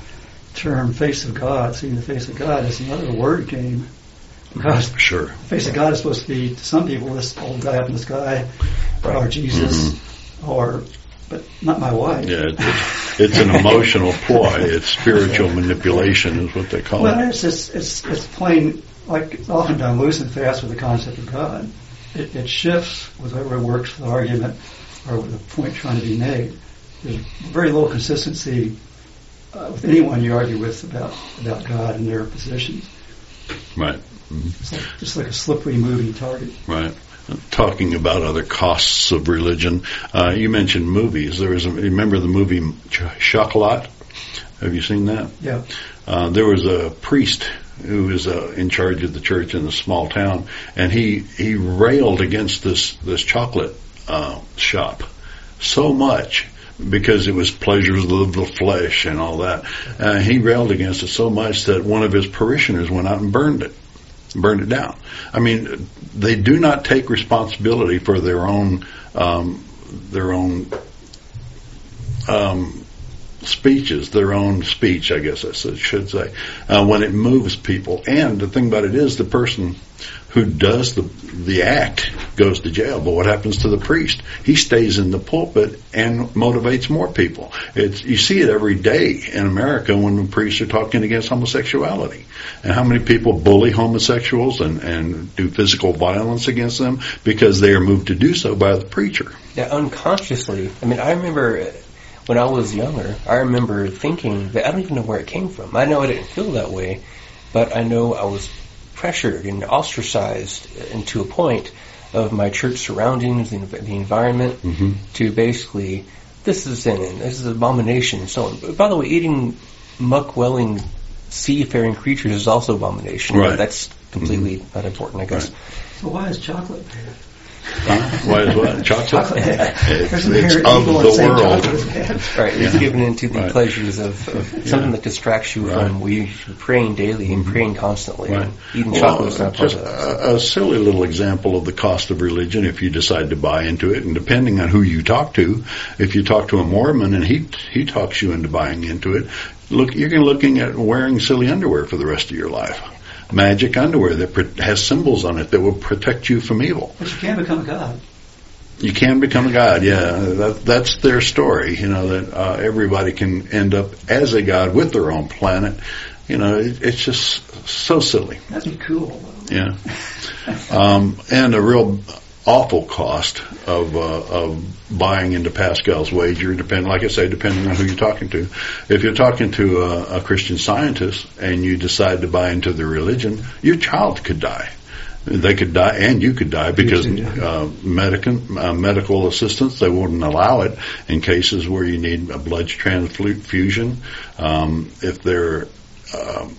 term "face of God," seeing the face of God, is another word game. Because the Sure. face of God is supposed to be to some people this old guy up in the sky, or Jesus, mm-hmm. or but not my wife. Yeah, it, it's, it's an emotional ploy. It's spiritual manipulation, is what they call Well, it. it's just, it's, it's plain, like, often done loose and fast with the concept of God. It, it shifts with whatever works for the argument or with the point trying to be made. There's very little consistency uh, with anyone you argue with about, about God and their positions. Right, It's like, just like a slippery moving target. right. Talking about other costs of religion, uh, you mentioned movies. There was a, remember the movie Ch- Chocolat? Have you seen that? Yeah. Uh, there was a priest who was uh, in charge of the church in a small town, and he he railed against this this chocolate uh, shop so much because it was pleasures of the flesh and all that. Uh, he railed against it so much that one of his parishioners went out and burned it, burned it down. I mean, they do not take responsibility for their own um, their own um, speeches, their own speech, I guess I should say, uh, when it moves people. And the thing about it is, the person who does the the act goes to jail. But what happens to the priest? He stays in the pulpit and motivates more people. It's you see it every day in America when the priests are talking against homosexuality, and how many people bully homosexuals and and do physical violence against them because they are moved to do so by the preacher. Yeah, unconsciously. I mean, I remember when I was younger, I remember thinking that I don't even know where it came from. I know I didn't feel that way, but I know I was pressured and ostracized into a point of my church surroundings, the, the environment, Mhm. to basically, this is sin and this is abomination and so on. By the way, eating muck-welling seafaring creatures is also abomination. Right. But that's completely not important, I guess. Right. So why is chocolate bad? Huh? Why is what chocolate? Chocolate. It's, it's of the world. chocolate is bad. Right, it's Yeah. given into the Right. pleasures of, of something that distracts you Right. Mm-hmm. from we praying daily and praying constantly. Right. And eating Well, chocolate is not part just of that. a, a silly little example of the cost of religion if you decide to buy into it, and depending on who you talk to, if you talk to a Mormon and he he talks you into buying into it, look, you're looking at wearing silly underwear for the rest of your life. Magic underwear that has symbols on it that will protect you from evil. But you can become a god. You can become a god, yeah. That, that's their story, you know, that uh, everybody can end up as a god with their own planet. You know, it, it's just so silly. That'd be cool. though. Yeah. Um, and a real awful cost of, uh, of buying into Pascal's wager, depend, like I say, depending on who you're talking to. If you're talking to a, a Christian scientist and you decide to buy into the religion, your child could die. They could die, and you could die because uh, medical uh, medical assistance they wouldn't allow it in cases where you need a blood transfusion. Um, if they're um,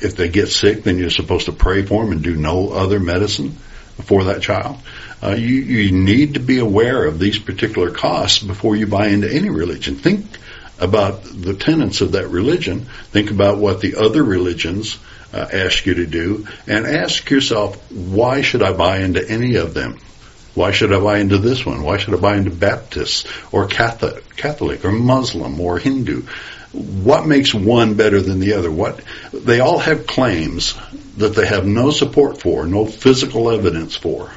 if they get sick, then you're supposed to pray for them and do no other medicine for that child. Uh, you, you need to be aware of these particular costs before you buy into any religion. Think about the tenets of that religion. Think about what the other religions uh, ask you to do, and ask yourself, why should I buy into any of them? Why should I buy into this one? Why should I buy into Baptist or Catholic, Catholic or Muslim or Hindu? What makes one better than the other? What they all have claims that they have no support for, no physical evidence for.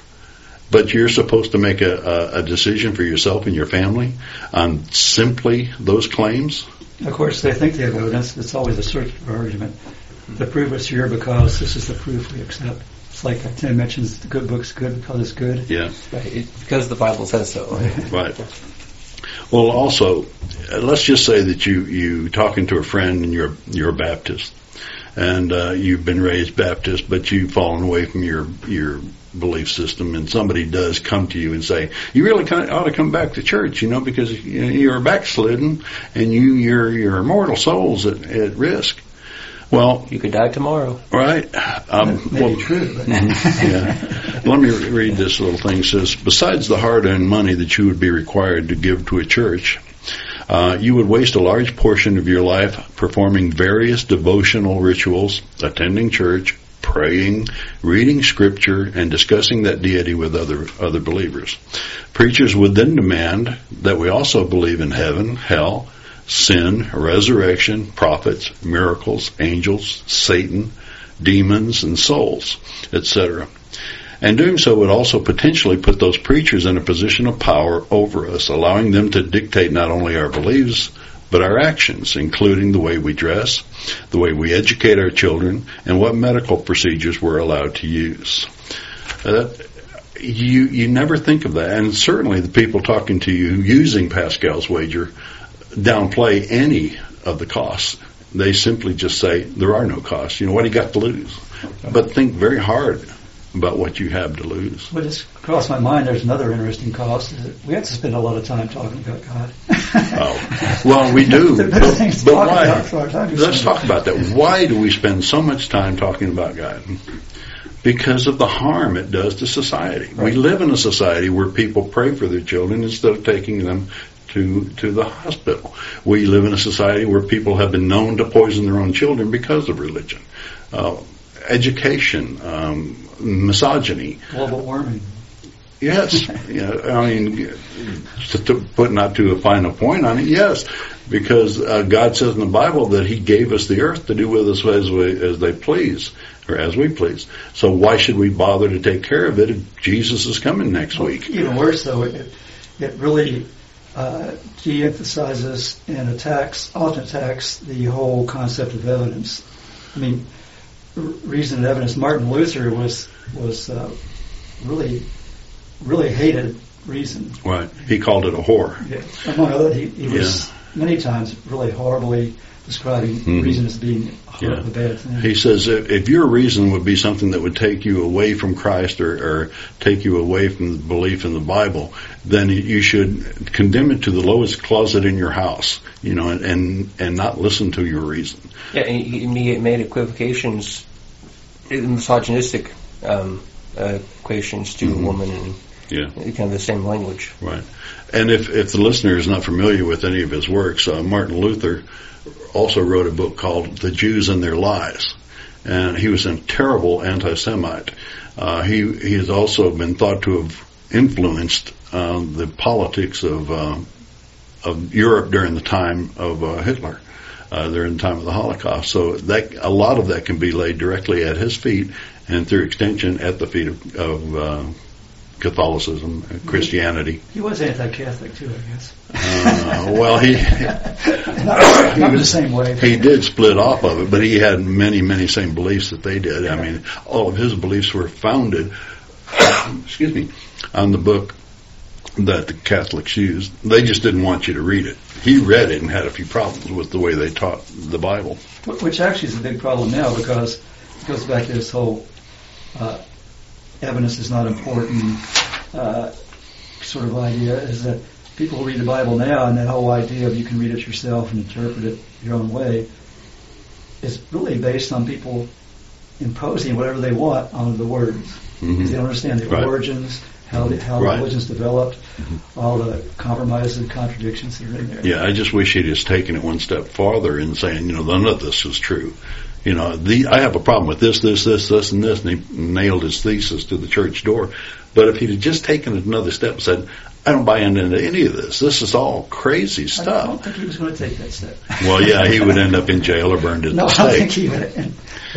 But you're supposed to make a, a, a decision for yourself and your family on simply those claims. Of course, they think they have evidence. It's always a search for argument. The proof is here because this is the proof we accept. It's like Tim mentions the good book's good because it's good. Yeah. Right, it, because the Bible says so. Right. Well, also, uh, let's just say that you you talking to a friend and you're you're a Baptist, and uh, you've been raised Baptist, but you've fallen away from your your belief system, and somebody does come to you and say, "You really kind of ought to come back to church," you know, because you know, you're backslidden and you your your immortal soul's at, at risk. Well, You could die tomorrow. right. Um, well, true, yeah. Let me read this little thing. It says, besides the hard-earned money that you would be required to give to a church, uh, you would waste a large portion of your life performing various devotional rituals, attending church, praying, reading scripture, and discussing that deity with other other believers. Preachers would then demand that we also believe in heaven, hell, sin, resurrection, prophets, miracles, angels, Satan, demons, and souls, etc. And doing so would also potentially put those preachers in a position of power over us, allowing them to dictate not only our beliefs, but our actions, including the way we dress, the way we educate our children, and what medical procedures we're allowed to use. Uh, you you never think of that, and certainly the people talking to you using Pascal's wager downplay any of the costs. They simply just say there are no costs. You know what do you got to lose? But think very hard about what you have to lose. What just crossed my mind, there's another interesting cost. Is that we have to spend a lot of time talking about God. Oh, well, we do. But but talk why? about for our time Let's talk about that. Why do we spend so much time talking about God? Because of the harm it does to society. We live in a society where people pray for their children instead of taking them to to the hospital. We live in a society where people have been known to poison their own children because of religion. Uh, education, um, misogyny, Global warming. Yes, yeah, I mean, to, to put not to a final point on it, yes, because uh, God says in the Bible that He gave us the earth to do with us as we as they please, or as we please. So why should we bother to take care of it if Jesus is coming next week? Even worse, though, it, it really uh, de-emphasizes and attacks, often attacks the whole concept of evidence. I mean, reason and evidence. Martin Luther was was uh, really really hated reason. Right? He called it a whore. Yeah. Among other, he, he was many times really horribly describing Mhm. reason as being a Yeah. the bad thing. He says if, if your reason would be something that would take you away from Christ or, or take you away from the belief in the Bible, then you should condemn it to the lowest closet in your house, you know, and and, and not listen to your reason. Yeah, and he, he made equivocations, misogynistic um, uh, equations to Mhm. a woman and Yeah. kind of the same language. Right. And if, if the listener is not familiar with any of his works, uh, Martin Luther also wrote a book called The Jews and Their Lies. And he was a terrible anti-Semite. Uh, he, he has also been thought to have influenced uh, the politics of, uh, of Europe during the time of uh, Hitler. Uh, during the time of the Holocaust, so that a lot of that can be laid directly at his feet, and through extension at the feet of, of uh, Catholicism, uh, Christianity. He was anti-Catholic too, I guess. Uh, well, he not, not in the same way. he did split off of it, but he had many, many same beliefs that they did. I mean, all of his beliefs were founded, excuse me, on the book that the Catholics used. They just didn't want you to read it. He read it and had a few problems with the way they taught the Bible. Which actually is a big problem now because it goes back to this whole uh, evidence is not important uh, sort of idea. Is that people who read the Bible now and that whole idea of you can read it yourself and interpret it your own way is really based on people imposing whatever they want on the words. Mhm. They don't understand the Right. origins, how the, how Right. religions developed, all the compromises and contradictions that are in there. Yeah, I just wish he'd just taken it one step farther and saying, you know, none of this is true. You know, the, I have a problem with this, this, this, this, and this, and he nailed his thesis to the church door. But if he'd have just taken it another step and said, I don't buy into any of this. This is all crazy stuff. I don't think he was going to take that step. Well, yeah, he would end up in jail or burned at No, the I don't think he would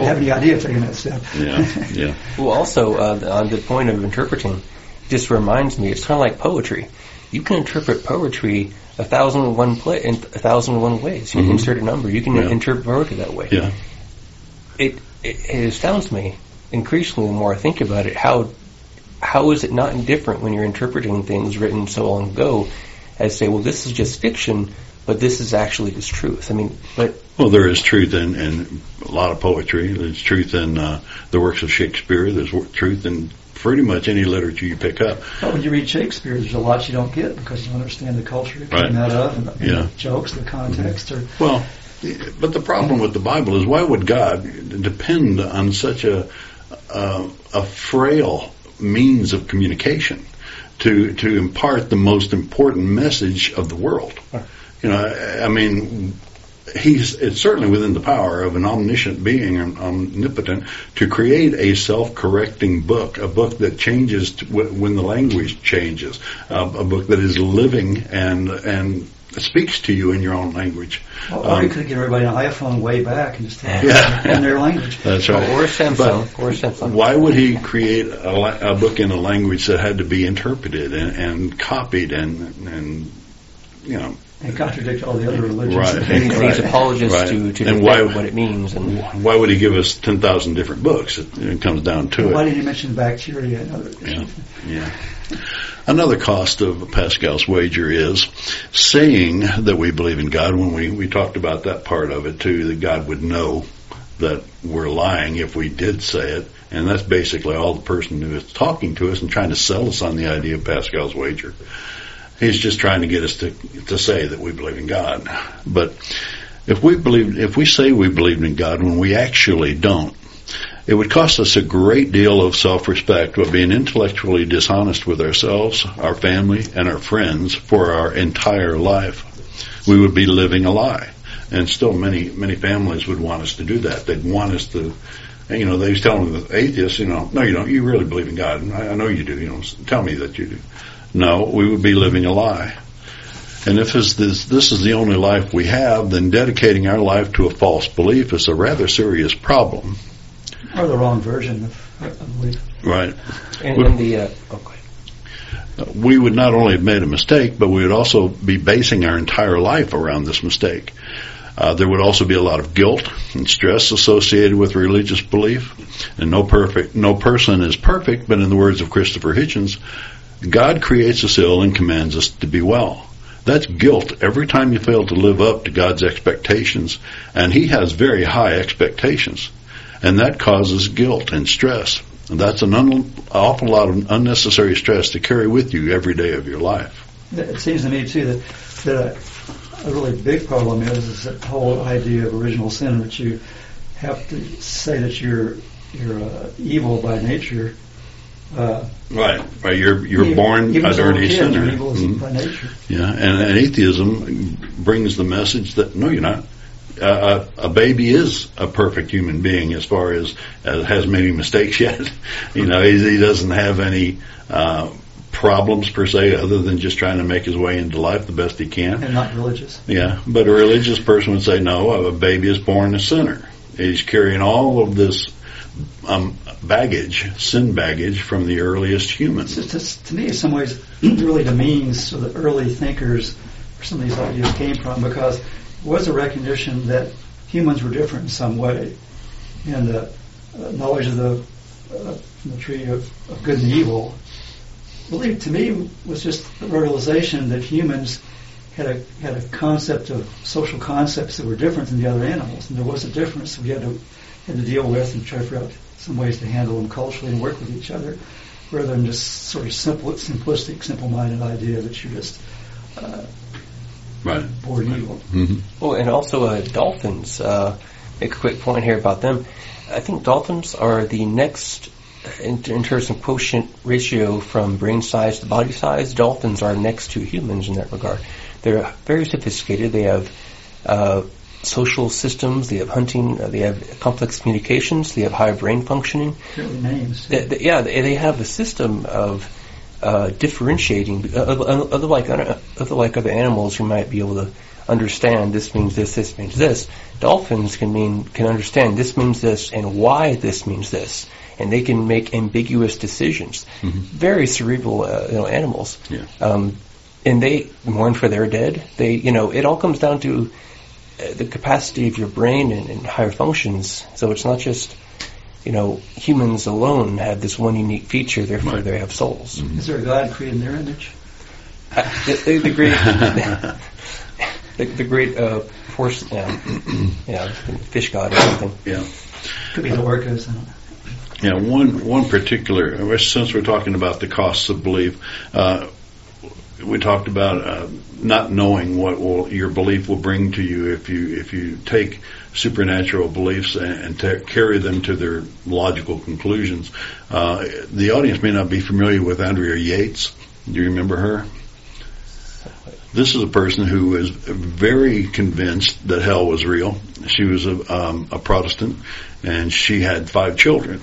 have any idea of taking that step. Yeah, yeah. Well, also uh, on the point of interpreting, just reminds me it's kind of like poetry. You can interpret poetry a thousand and one play in a thousand and one ways. You Mhm. can insert a number. You can Yeah. interpret poetry that way. Yeah. It, it it astounds me increasingly the more I think about it. How how is it not indifferent when you're interpreting things written so long ago, as say, well, this is just fiction, but this is actually just truth. I mean, but Well, there is truth in, in a lot of poetry. There's truth in uh, the works of Shakespeare. There's w- truth in pretty much any literature you pick up. But when you read Shakespeare, there's a lot you don't get because you don't understand the culture it came Right. out of, and, and Yeah. the jokes, the context, or Well, but the problem with the Bible is why would God depend on such a uh, a frail means of communication to to impart the most important message of the world? You know, I, I mean, he's it's certainly within the power of an omniscient being and omnipotent to create a self-correcting book, a book that changes to, w- when the language changes, uh, a book that is living and and speaks to you in your own language. or, or you Um, could give everybody an iPhone way back and just have Yeah. in their language. That's right. or a Samsung, But or a Samsung. why would he create a, a book in a language that had to be interpreted and, and copied and and you know and contradict all the other religions. Right. And they these claim. apologists Right. to, to And why- what it means. And Why would he give us 10,000 different books? It, it comes down to Why it. did he mention bacteria and other Yeah. Yeah. Another cost of Pascal's wager is saying that we believe in God when we, we talked about that part of it too, that God would know that we're lying if we did say it. And that's basically all the person who is talking to us and trying to sell us on the idea of Pascal's wager. He's just trying to get us to, to say that we believe in God. But if we believe, if we say we believe in God when we actually don't, it would cost us a great deal of self-respect by being intellectually dishonest with ourselves, our family, and our friends for our entire life. We would be living a lie. And still many, many families would want us to do that. They'd want us to, you know, they was telling the atheists, you know, no, you don't. You really believe in God. I, I know you do. You know, tell me that you do. No, we would be living a lie. And if this, this, this is the only life we have, then dedicating our life to a false belief is a rather serious problem. or the wrong version of, of belief. Right. and, and the uh, okay. we would not only have made a mistake, but we would also be basing our entire life around this mistake. Uh, there would also be a lot of guilt and stress associated with religious belief, and no perfect, no person is perfect. But in the words of Christopher Hitchens, God creates us ill and commands us to be well. That's guilt every time you fail to live up to God's expectations, and He has very high expectations, and that causes guilt and stress. And that's an un- awful lot of unnecessary stress to carry with you every day of your life. It seems to me too that that a, a really big problem is, is that whole idea of original sin that you have to say that you're you're uh, evil by nature. Uh, Right, right. You're you're even- born even a dirty kids, sinner. You're evil Mhm. by nature. Yeah, and, and atheism brings the message that no, you're not. Uh, a, a baby is a perfect human being as far as uh, has many mistakes yet. you know, he, he doesn't have any uh, problems per se, other than just trying to make his way into life the best he can. and not religious. Yeah, but a religious person would say, no, a baby is born a sinner. He's carrying all of this um, baggage, sin baggage, from the earliest humans. To me, in some ways, really demeans so the early thinkers where some of these ideas came from because it was a recognition that humans were different in some way. And the uh, knowledge of the, uh, the tree of, of good and evil really, to me, was just the realization that humans had a had a concept of social concepts that were different than the other animals, and there was a difference we had to had to deal with and try to figure out some ways to handle them culturally and work with each other, rather than just sort of simple, simplistic, simple-minded idea that you're just uh, Right. born evil. hmm Well, and also uh, dolphins. Uh, make a quick point here about them. I think dolphins are the next, in, in terms of quotient ratio from brain size to body size, dolphins are next to humans in that regard. They're very sophisticated. They have uh, social systems. They have hunting. Uh, they have complex communications. They have higher brain functioning. Really names. They, they- yeah, they, they have a system of uh, differentiating, uh, other like other like other animals who might be able to understand this means this, this means this. Dolphins can mean can understand this means this and why this means this, and they can make ambiguous decisions. Very cerebral, uh, you know, animals. Yeah. Um, and they mourn for their dead. They, you know, it all comes down to the capacity of your brain and, and higher functions. So it's not just, you know, humans alone have this one unique feature, therefore Right. they have souls. Is there a God created in their image? Uh, the, the, the great, the, the great uh, force, yeah, yeah, fish god or something. Yeah. Could be the orcas. I don't know. Yeah, one one particular. Since we're talking about the costs of belief, uh, we talked about uh, not knowing what will, your belief will bring to you if you if you take supernatural beliefs and, and carry them to their logical conclusions. Uh, the audience may not be familiar with Andrea Yates. Do you remember her? This is a person who was very convinced that hell was real. She was a, um, a Protestant, and she had five children.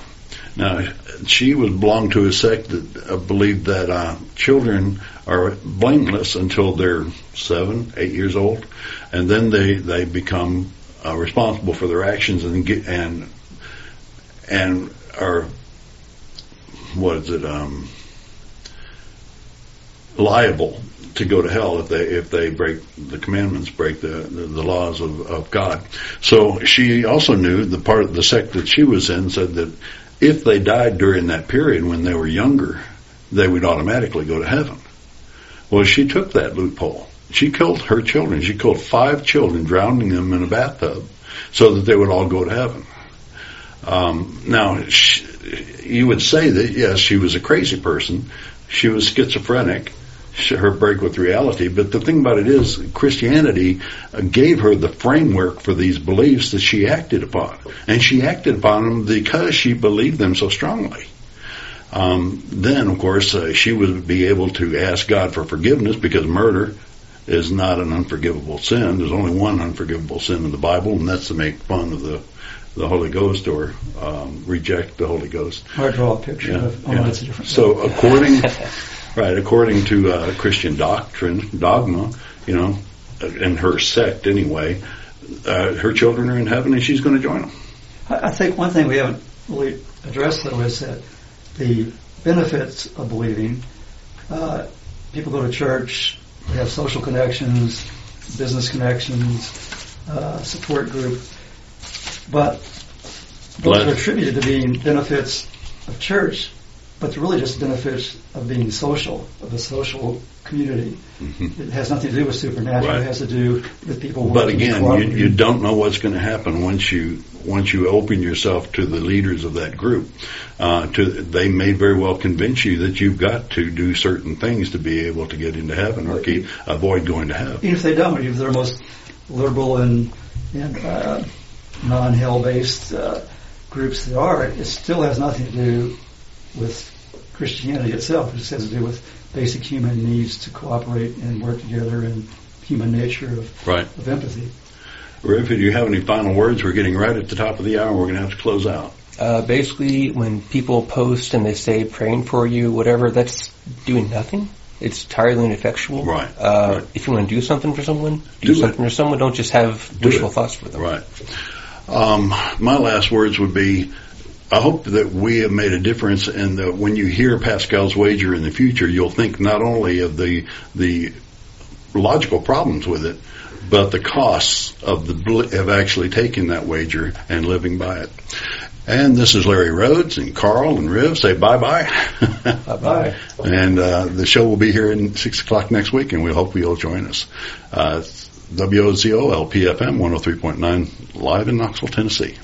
Now, she was belonged to a sect that uh, believed that uh, children are blameless until they're seven, eight years old, and then they they become uh, responsible for their actions and get and and are what is it um liable to go to hell if they if they break the commandments, break the the, the laws of, of God. So she also knew the part of the sect that she was in said that if they died during that period when they were younger, they would automatically go to heaven. Well, she took that loophole. She killed her children. She killed five children, drowning them in a bathtub, so that they would all go to heaven. Um, now, she, you would say that yes, she was a crazy person. She was schizophrenic. She, her break with reality. But the thing about it is, Christianity uh, gave her the framework for these beliefs that she acted upon, and she acted upon them because she believed them so strongly. Um, then, of course, uh, she would be able to ask God for forgiveness because murder is not an unforgivable sin. There's only one unforgivable sin in the Bible, and that's to make fun of the the Holy Ghost or um, reject the Holy Ghost. I draw a picture Yeah, of, oh, yeah. that's a different So according, right, according to uh, Christian doctrine, dogma, you know, and her sect anyway, uh, her children are in heaven and she's going to join them. I I think one thing we haven't really addressed though is that the benefits of believing. Uh, people go to church, they have social connections, business connections, uh, support group, but those are attributed to being benefits of church, but they're really just benefits of being social, of a social community. It has nothing to do with supernatural. Mm-hmm. Right. It has to do with people. But again, you, you don't know what's going to happen once you once you open yourself to the leaders of that group. Uh, to they may very well convince you that you've got to do certain things to be able to get into heaven or keep avoid going to hell. even if they don't, even if they're most liberal and, and uh, non-hell based uh, groups that are, it still has nothing to do with Christianity itself. It just has to do with basic human needs to cooperate and work together and human nature of, Right. of empathy. Riv, do you have any final words? We're getting right at the top of the hour. We're going to have to close out. Uh, basically, when people post and they say praying for you, whatever, that's doing nothing. It's entirely ineffectual. Right, Uh, right. If you want to do something for someone, do, Do it. something for someone. Don't just have Do wishful it. thoughts for them. Right. Um, my last words would be, I hope that we have made a difference and that when you hear Pascal's wager in the future, you'll think not only of the, the logical problems with it, but the costs of the, of actually taking that wager and living by it. And this is Larry Rhodes and Carl and Riv say bye bye. Bye-bye. And uh, the show will be here in six o'clock next week, and we hope you'll join us. Uh, WOZO LPFM 103.9 live in Knoxville, Tennessee.